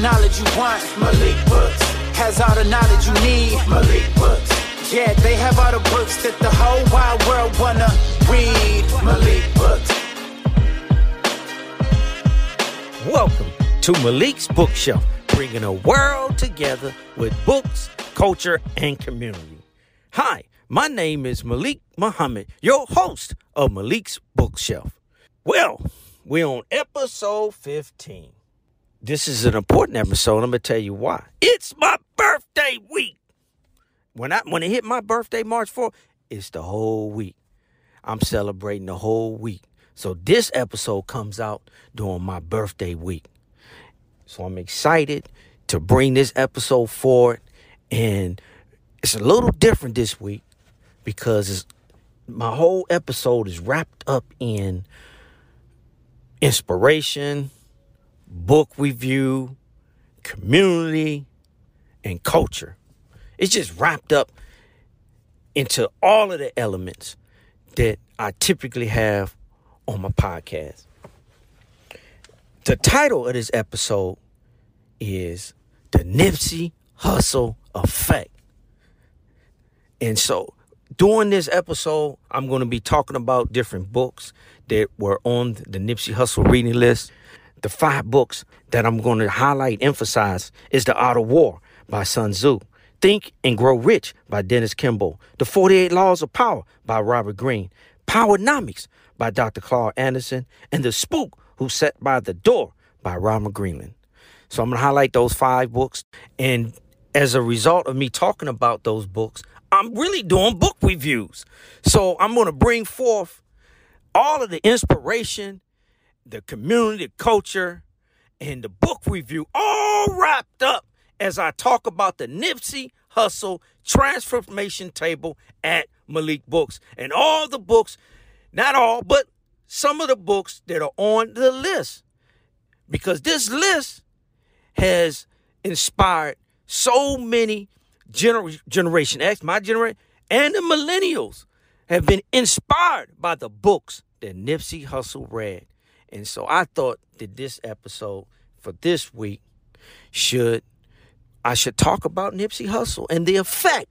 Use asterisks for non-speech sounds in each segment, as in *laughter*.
knowledge you want. Malik Books. Has all the knowledge you need. Malik Books. Yeah, they have all the books that the whole wide world wanna read. Malik Books. Welcome to Malik's Bookshelf, bringing a world together with books, culture, and community. Hi, my name is Malik Muhammad, your host of Malik's Bookshelf. Well, we're on episode 15. This is an important episode. I'm to tell you why. It's my birthday week. When I when it hit my birthday, March 4th, it's the whole week. I'm celebrating the whole week. So this episode comes out during my birthday week. So I'm excited to bring this episode forward. And it's a little different this week because my whole episode is wrapped up in inspiration, book review, community, and culture. It's just wrapped up into all of the elements that I typically have on my podcast. The title of this episode is The Nipsey Hussle Effect. And so during this episode, I'm going to be talking about different books that were on the Nipsey Hussle reading list. The five books that I'm going to highlight, emphasize, is The Art of War by Sun Tzu, Think and Grow Rich by Dennis Kimbro, The 48 Laws of Power by Robert Greene, Powernomics by Dr. Claude Anderson, and The Spook Who Sat by the Door by Robert Greenland. So I'm going to highlight those five books. And as a result of me talking about those books, I'm really doing book reviews. So I'm going to bring forth all of the inspiration, the community, culture, and the book review all wrapped up as I talk about the Nipsey Hussle transformation table at Malik Books and all the books, not all, but some of the books that are on the list. Because this list has inspired so many gener- Generation X, my generation, and the millennials have been inspired by the books that Nipsey Hussle read. And so I thought that this episode for this week should I should talk about Nipsey Hussle and the effect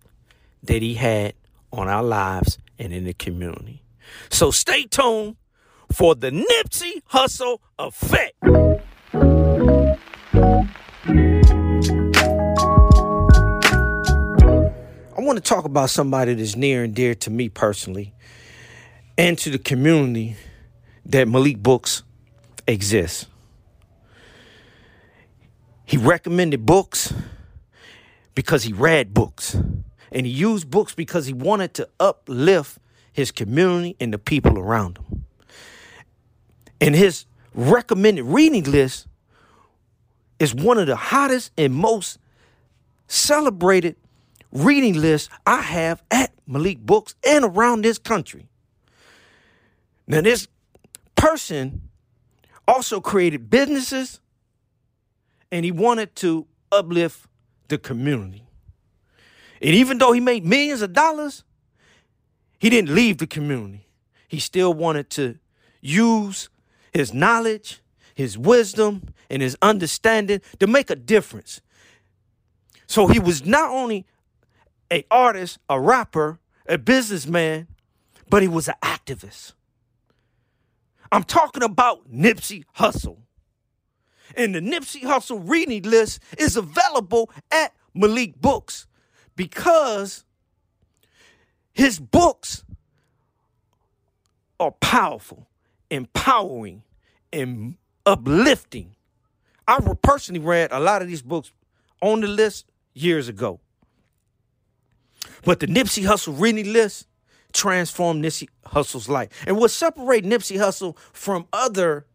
that he had on our lives and in the community. So stay tuned for the Nipsey Hussle effect. I want to talk about somebody that's near and dear to me personally and to the community that Malik Books exists. He recommended books because he read books. And he used books because he wanted to uplift his community and the people around him. And his recommended reading list is one of the hottest and most celebrated reading lists I have at Malik Books and around this country. Now, this person also created businesses and he wanted to uplift the community. And even though he made millions of dollars, he didn't leave the community. He still wanted to use his knowledge, his wisdom, and his understanding to make a difference. So he was not only a artist, a rapper, a businessman, but he was an activist. I'm talking about Nipsey Hussle. And the Nipsey Hussle reading list is available at Malik Books because his books are powerful, empowering, and uplifting. I personally read a lot of these books on the list years ago. But the Nipsey Hussle reading list transformed Nipsey Hussle's life. And what separates Nipsey Hussle from other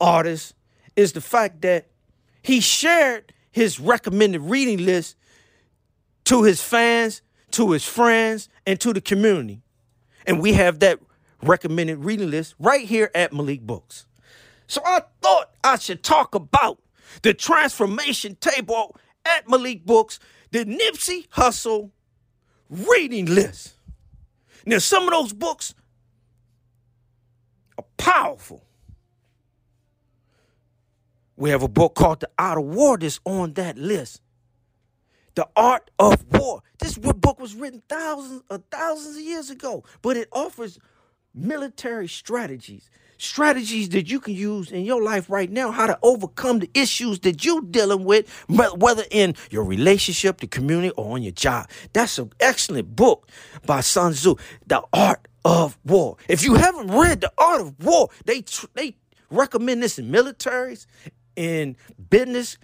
artists is the fact that he shared his recommended reading list to his fans, to his friends, and to the community. And we have that recommended reading list right here at Malik Books. So I thought I should talk about the transformation table at Malik Books, the Nipsey Hussle reading list. Now, some of those books are powerful. We have a book called The Art of War that's on that list. The Art of War. This book was written thousands of uh, thousands of years ago, but it offers military strategies, strategies that you can use in your life right now, how to overcome the issues that you're dealing with, whether in your relationship, the community, or on your job. That's an excellent book by Sun Tzu, The Art of War. If you haven't read The Art of War, they they recommend this in militaries, in business.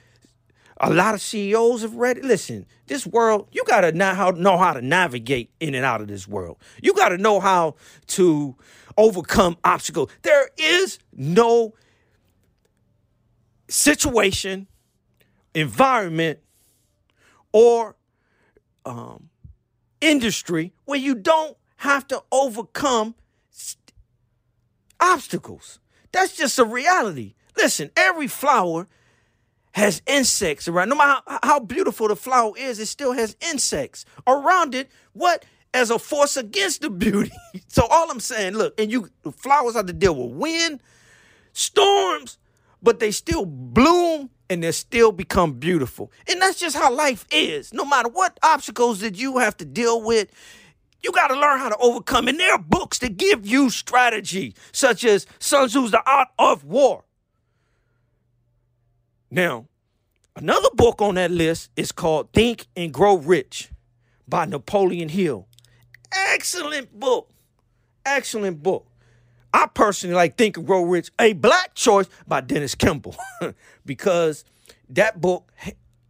A lot of CEOs have read. Listen, this world, you gotta know how, know how to navigate in and out of this world. You gotta know how to overcome obstacles. There is no situation, environment, or um, industry where you don't have to overcome st- obstacles. That's just a reality. Listen, every flower has insects around. No matter how, how beautiful the flower is, it still has insects around it. What? As a force against the beauty. *laughs* so all I'm saying, look, and you flowers have to deal with wind, storms, but they still bloom and they still become beautiful. And that's just how life is. No matter what obstacles that you have to deal with, you got to learn how to overcome. And there are books that give you strategy, such as Sun Tzu's The Art of War. Now, another book on that list is called Think and Grow Rich by Napoleon Hill. Excellent book. Excellent book. I personally like Think and Grow Rich, a black choice by Dennis Kimbro, *laughs* because that book,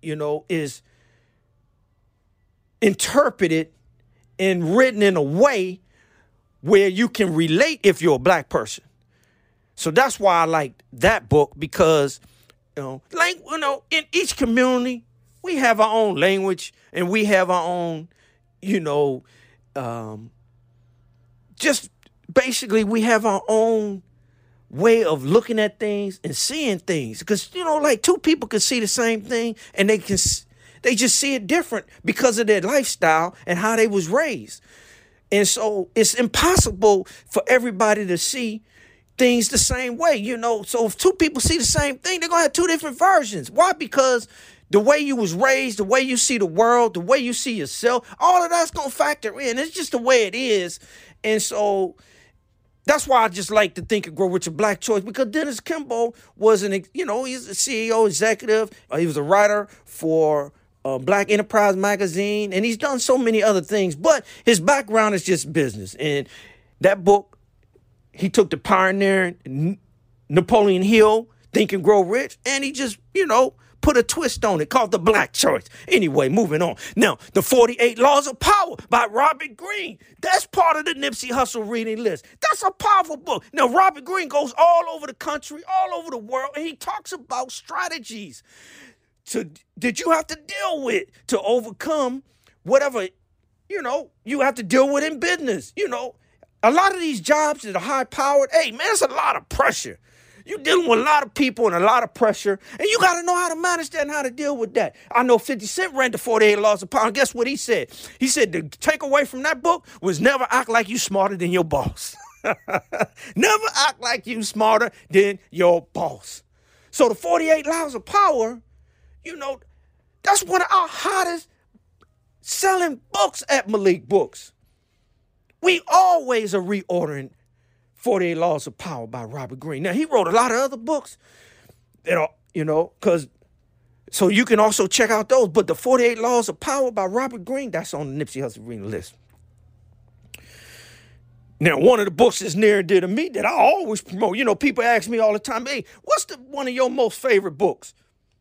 you know, is interpreted and written in a way where you can relate if you're a black person. So that's why I like that book because you know, like you know, in each community, we have our own language and we have our own, you know, um, just basically we have our own way of looking at things and seeing things. Because you know, like two people can see the same thing and they can they just see it different because of their lifestyle and how they was raised. And so it's impossible for everybody to see things the same way, you know. So if two people see the same thing, they're gonna have two different versions. Why? Because the way you was raised, the way you see the world, the way you see yourself, all of that's gonna factor in. It's just the way it is. And so that's why I just like to think and grow rich a black choice because Dennis Kimbro was an, you know, he's a CEO, executive. Uh, he was a writer for uh, Black Enterprise magazine, and he's done so many other things. But his background is just business, and that book he took the pioneer Napoleon Hill, Think and Grow Rich, and he just, you know, put a twist on it called the Black Choice. Anyway, moving on. Now, the 48 Laws of Power by Robert Greene. That's part of the Nipsey Hussle reading list. That's a powerful book. Now, Robert Greene goes all over the country, all over the world, and he talks about strategies to that you have to deal with to overcome whatever, you know, you have to deal with in business. You know, a lot of these jobs that are high powered, hey man, it's a lot of pressure. You're dealing with a lot of people and a lot of pressure, and you got to know how to manage that and how to deal with that. I know 50 Cent ran the 48 Laws of Power. Guess what he said? He said the takeaway from that book was never act like you smarter than your boss. *laughs* never act like you smarter than your boss. So the 48 Laws of Power, you know, that's one of our hottest selling books at Malik Books. We always are reordering 48 Laws of Power by Robert Greene. Now, he wrote a lot of other books that are, you know, because so you can also check out those. But the 48 Laws of Power by Robert Greene, that's on the Nipsey Hussle reading list. Now, one of the books that's near and dear to me that I always promote, you know, people ask me all the time, hey, what's the one of your most favorite books?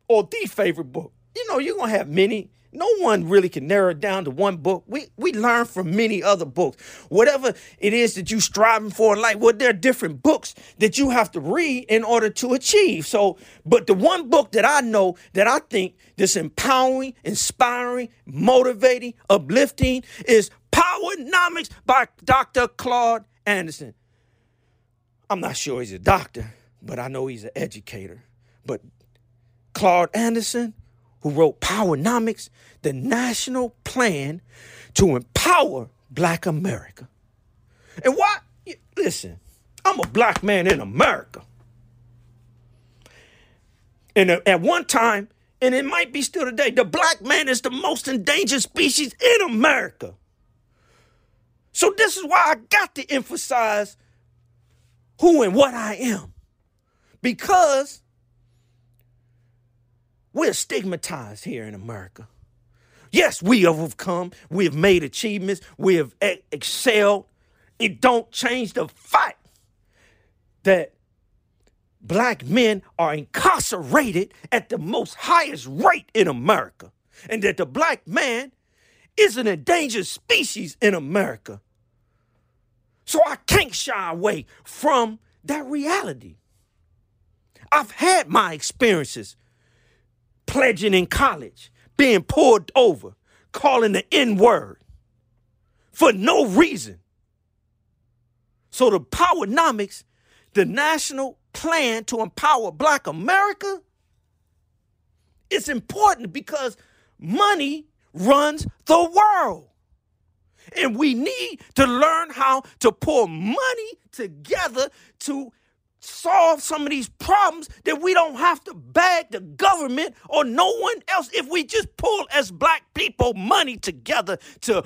Or the favorite book? You know, you're gonna have many no one really can narrow it down to one book. We we learn from many other books. Whatever it is that you're striving for in life, well, there are different books that you have to read in order to achieve. So, but the one book that I know that I think that's empowering, inspiring, motivating, uplifting is Powernomics by Dr. Claude Anderson. I'm not sure he's a doctor, but I know he's an educator. But Claude Anderson, who wrote Powernomics, the national plan to empower black America. And why? Listen, I'm a black man in America. And at one time, and it might be still today, the black man is the most endangered species in America. So this is why I got to emphasize who and what I am. Because we're stigmatized here in America. Yes, we have overcome, we have made achievements, we have excelled. It don't change the fact that black men are incarcerated at the most highest rate in America, and that the black man is an endangered species in America. So I can't shy away from that reality. I've had my experiences pledging in college, being pulled over, calling the N word for no reason. So the Powernomics, the national plan to empower black America, is important because money runs the world. And we need to learn how to pull money together to solve some of these problems that we don't have to beg the government or no one else if we just pull as black people money together to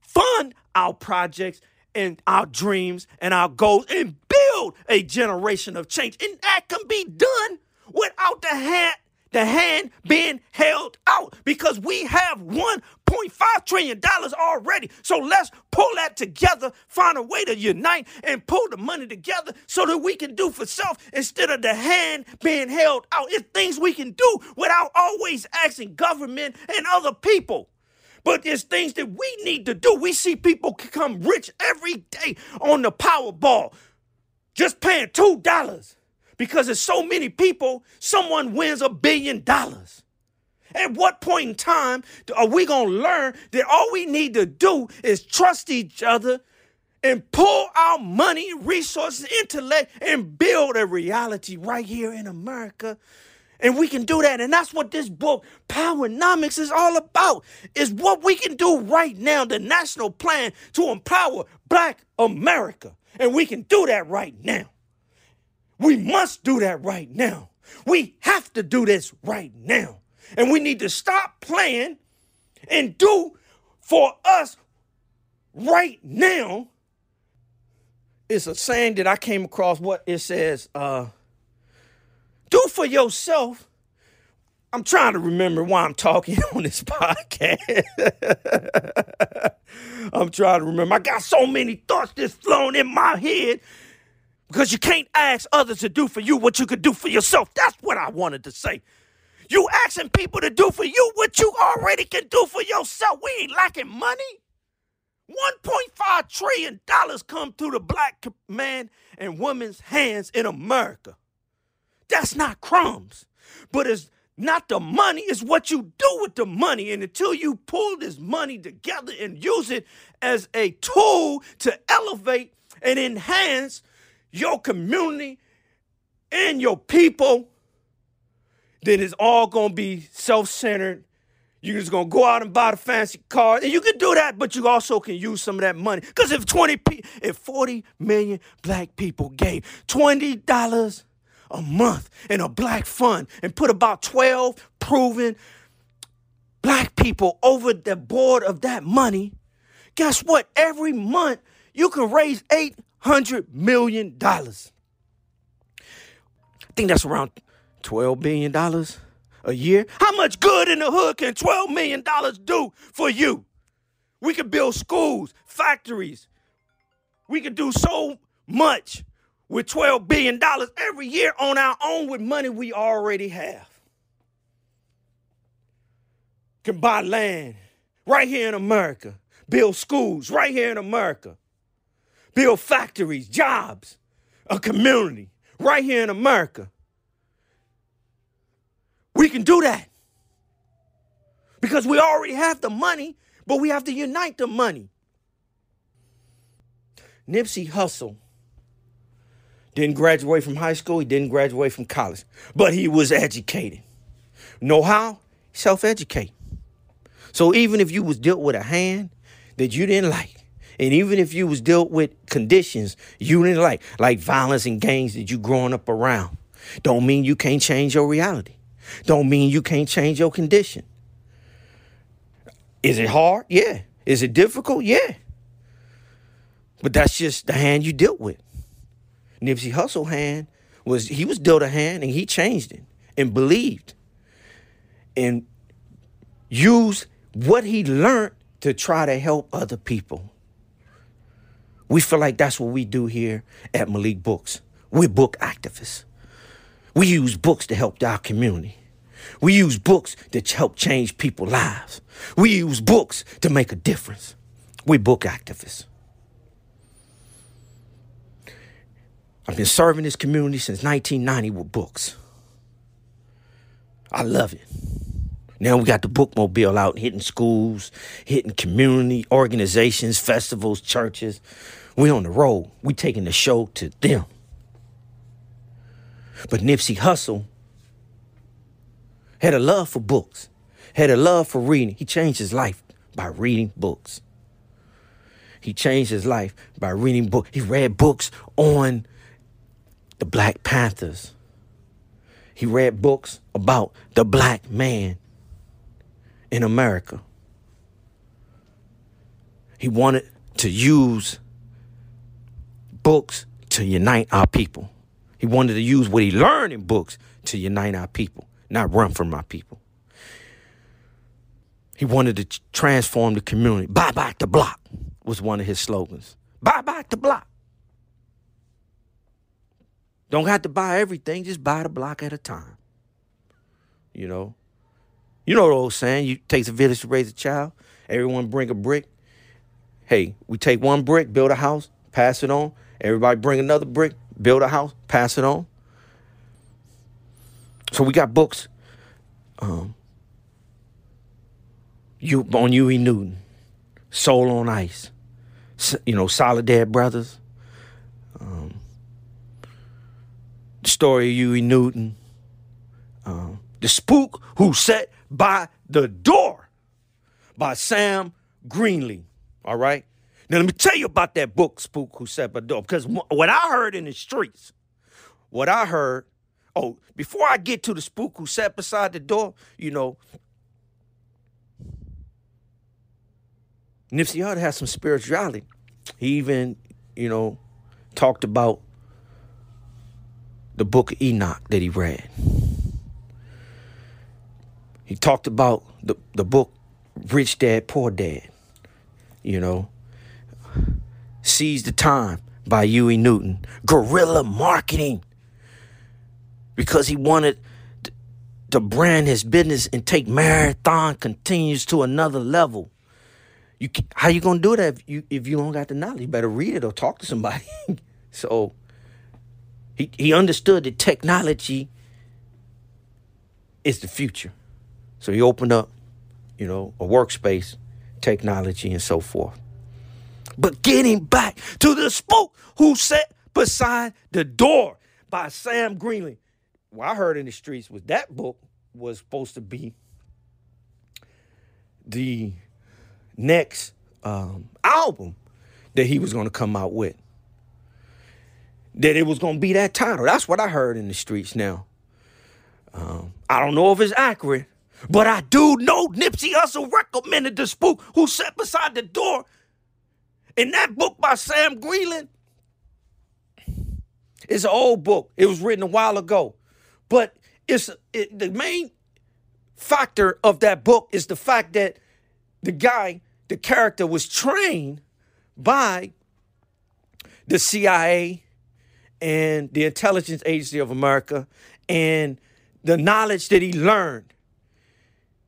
fund our projects and our dreams and our goals and build a generation of change. And that can be done without the hand the hand being held out because we have 1.5 trillion dollars already. So let's pull that together, find a way to unite and pull the money together so that we can do for self instead of the hand being held out. It's things we can do without always asking government and other people. But it's things that we need to do. We see people become rich every day on the Powerball, just paying two dollars. Because there's so many people, someone wins a billion dollars. At what point in time are we going to learn that all we need to do is trust each other and pull our money, resources, intellect, and build a reality right here in America? And we can do that. And that's what this book, Powernomics, is all about. Is what we can do right now, the national plan to empower black America. And we can do that right now. We must do that right now. We have to do this right now. And we need to stop playing and do for us right now. It's a saying that I came across what it says, uh, do for yourself. I'm trying to remember why I'm talking *laughs* on this podcast. *laughs* I'm trying to remember. I got so many thoughts just flowing in my head because you can't ask others to do for you what you could do for yourself. That's what I wanted to say. You asking people to do for you what you already can do for yourself. We ain't lacking money. $1.5 trillion come through the black man and woman's hands in America. That's not crumbs. But it's not the money, it's what you do with the money. And until you pull this money together and use it as a tool to elevate and enhance your community and your people, then it's all gonna be self-centered. You're just gonna go out and buy the fancy car, and you can do that, but you also can use some of that money. Because if 20, if 40 million black people gave twenty dollars a month in a black fund and put about 12 proven black people over the board of that money, guess what? Every month you can raise eight hundred million dollars. I think that's around twelve billion dollars a year. How much good in the hood can twelve million dollars do for you? We could build schools, factories. We could do so much with $12 billion every year on our own with money we already have. Can buy land right here in America, build schools right here in America, build factories, jobs, a community right here in America. We can do that because we already have the money, but we have to unite the money. Nipsey Hussle didn't graduate from high school, he didn't graduate from college, but he was educated. Know how? Self educate. So even if you was dealt with a hand that you didn't like, and even if you was dealt with conditions you didn't like, like violence and gangs that you growing up around, Don't mean you can't change your reality. Don't mean you can't change your condition. Is it hard? Yeah. Is it difficult? Yeah. But that's just the hand you dealt with. Nipsey Hussle hand was he was dealt a hand and he changed it and believed and used what he learned to try to help other people. We feel like that's what we do here at Malik Books. We're book activists. We use books to help our community. We use books to help change people's lives. We use books to make a difference. We're book activists. I've been serving this community since 1990 with books. I love it. Now we got the bookmobile out hitting schools, hitting community organizations, festivals, churches. We on the road. We taking the show to them. But Nipsey Hussle had a love for books, had a love for reading. He changed his life by reading books. He changed his life by reading books. He read books on the Black Panthers. He read books about the black man in America. He wanted to use books to unite our people. He wanted to use what he learned in books to unite our people, not run from our people. He wanted to transform the community. Buy back the block was one of his slogans. Buy back the block. Don't have to buy everything, just buy the block at a time. You know? You know the old saying, you takes a village to raise a child. Everyone bring a brick. Hey, we take one brick, build a house, pass it on. Everybody bring another brick, build a house, pass it on. So we got books um, you on Huey Newton, Soul on Ice, you know, Soledad Brothers, um, the story of Huey Newton, um, the spook who sat by the door by Sam Greenlee. All right. Now let me tell you about that book, Spook Who Sat by the Door, because what I heard in the streets, what I heard. Oh, before I get to the spook who sat beside the door, you know, Nipsey Hussle has some spirituality. He even, you know, talked about the book of Enoch that he read. He talked about the, the book Rich Dad, Poor Dad. You know, Seize the Time by Huey Newton. Guerrilla marketing. Because he wanted to brand his business and take marathon continues to another level. You how you gonna do that if you if you don't got the knowledge? You better read it or talk to somebody. *laughs* so he he understood that technology is the future. So he opened up, you know, a workspace, technology, and so forth. But getting back to the spook who sat beside the door by Sam Greenlee. What I heard in the streets was that book was supposed to be the next um, album that he was going to come out with. That it was going to be that title. That's what I heard in the streets now. Um, I don't know if it's accurate, but I do know Nipsey Hussle recommended the spook who sat beside the door in that book by Sam Greenlee. It's an old book. It was written a while ago. But it's it, the main factor of that book is the fact that the guy the character was trained by the CIA and the Intelligence Agency of America and the knowledge that he learned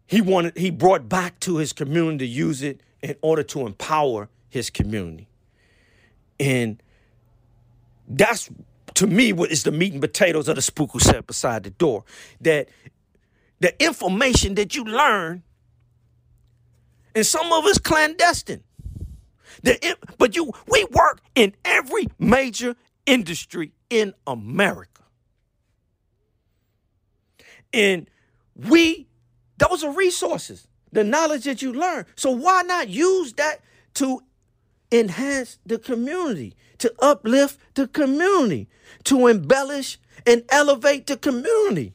he wanted he brought back to his community to use it in order to empower his community and that's to me what is the meat and potatoes of the spook who sat beside the door that the information that you learn and some of us clandestine. The, but you, we work in every major industry in America. And we, those are resources, the knowledge that you learn. So why not use that to enhance the community, to uplift the community, to embellish and elevate the community.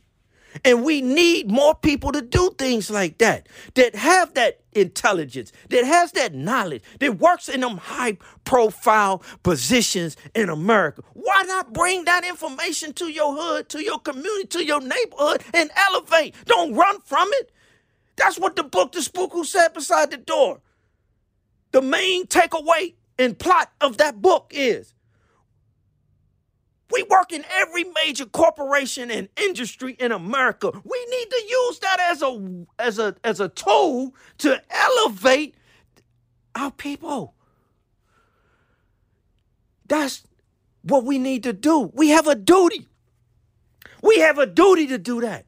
And we need more people to do things like that, that have that intelligence, that has that knowledge, that works in them high profile positions in America. Why not bring that information to your hood, to your community, to your neighborhood and elevate? Don't run from it. That's what the book, The Spook Who Sat Beside the Door. The main takeaway and plot of that book is we work in every major corporation and industry in America. We need to use that as a as a as a tool to elevate our people. That's what we need to do. We have a duty. We have a duty to do that.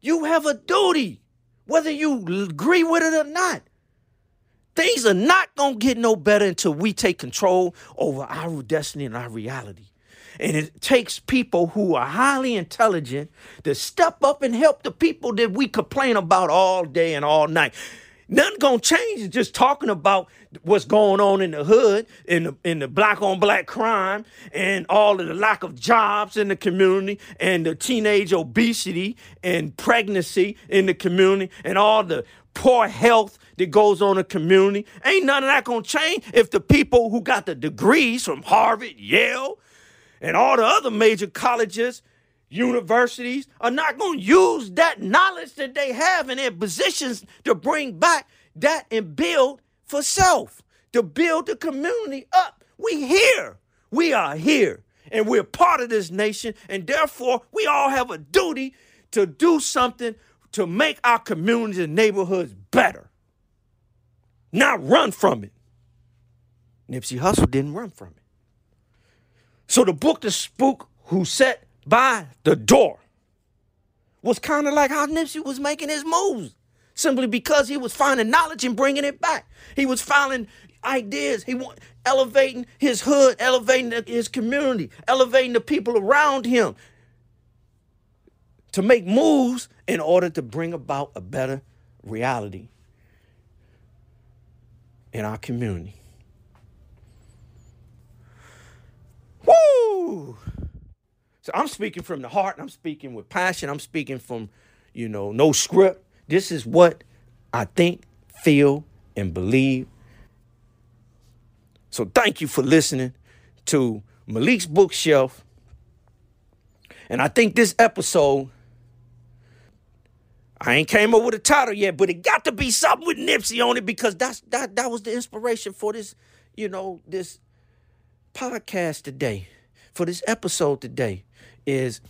You have a duty, whether you agree with it or not. Things are not going to get no better until we take control over our destiny and our reality. And it takes people who are highly intelligent to step up and help the people that we complain about all day and all night. Nothing gonna change. Just talking about what's going on in the hood, in the in the black on black crime, and all of the lack of jobs in the community, and the teenage obesity and pregnancy in the community, and all the poor health that goes on in the community. Ain't none of that gonna change if the people who got the degrees from Harvard, Yale, and all the other major colleges, universities are not gonna use that knowledge that they have in their positions to bring back that and build for self, to build the community up. We here. We are here. And we're part of this nation, and therefore we all have a duty to do something to make our communities and neighborhoods better, not run from it. Nipsey Hussle didn't run from it. So the book, The Spook Who Sat by the Door, was kind of like how Nipsey was making his moves, simply because he was finding knowledge and bringing it back. He was finding ideas. He was elevating his hood, elevating his community, elevating the people around him, to make moves in order to bring about a better reality in our community. Woo! So I'm speaking from the heart, I'm speaking with passion, I'm speaking from, you know, no script. This is what I think, feel, and believe. So thank you for listening to Malik's Bookshelf. And I think this episode I ain't came up with a title yet, but it got to be something with Nipsey on it because that's that that was the inspiration for this, you know, this podcast today, for this episode today is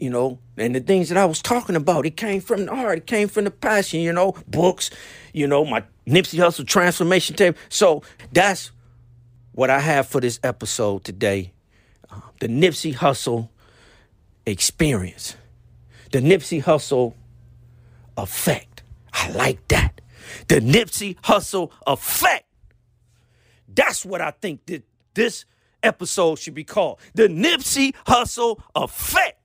you know, and the things that I was talking about, it came from the heart, it came from the passion, you know, books, you know, my Nipsey Hussle transformation tape. So that's what I have for this episode today. Uh, the Nipsey Hussle experience the Nipsey Hussle effect. I like that. The Nipsey Hussle effect. That's what I think that this episode should be called. The Nipsey Hussle effect.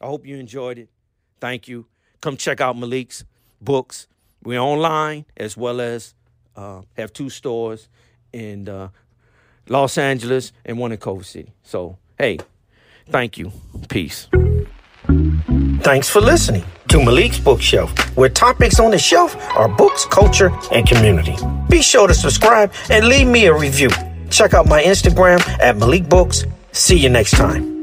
I hope you enjoyed it. Thank you. Come check out Malik's books. We're online as well as uh, have two stores in uh, Los Angeles and one in Culver City. So, hey, thank you. Peace. Thanks for listening to Malik's Bookshelf, where topics on the shelf are books, culture, and community. Be sure to subscribe and leave me a review. Check out my Instagram at Malik Books. See you next time.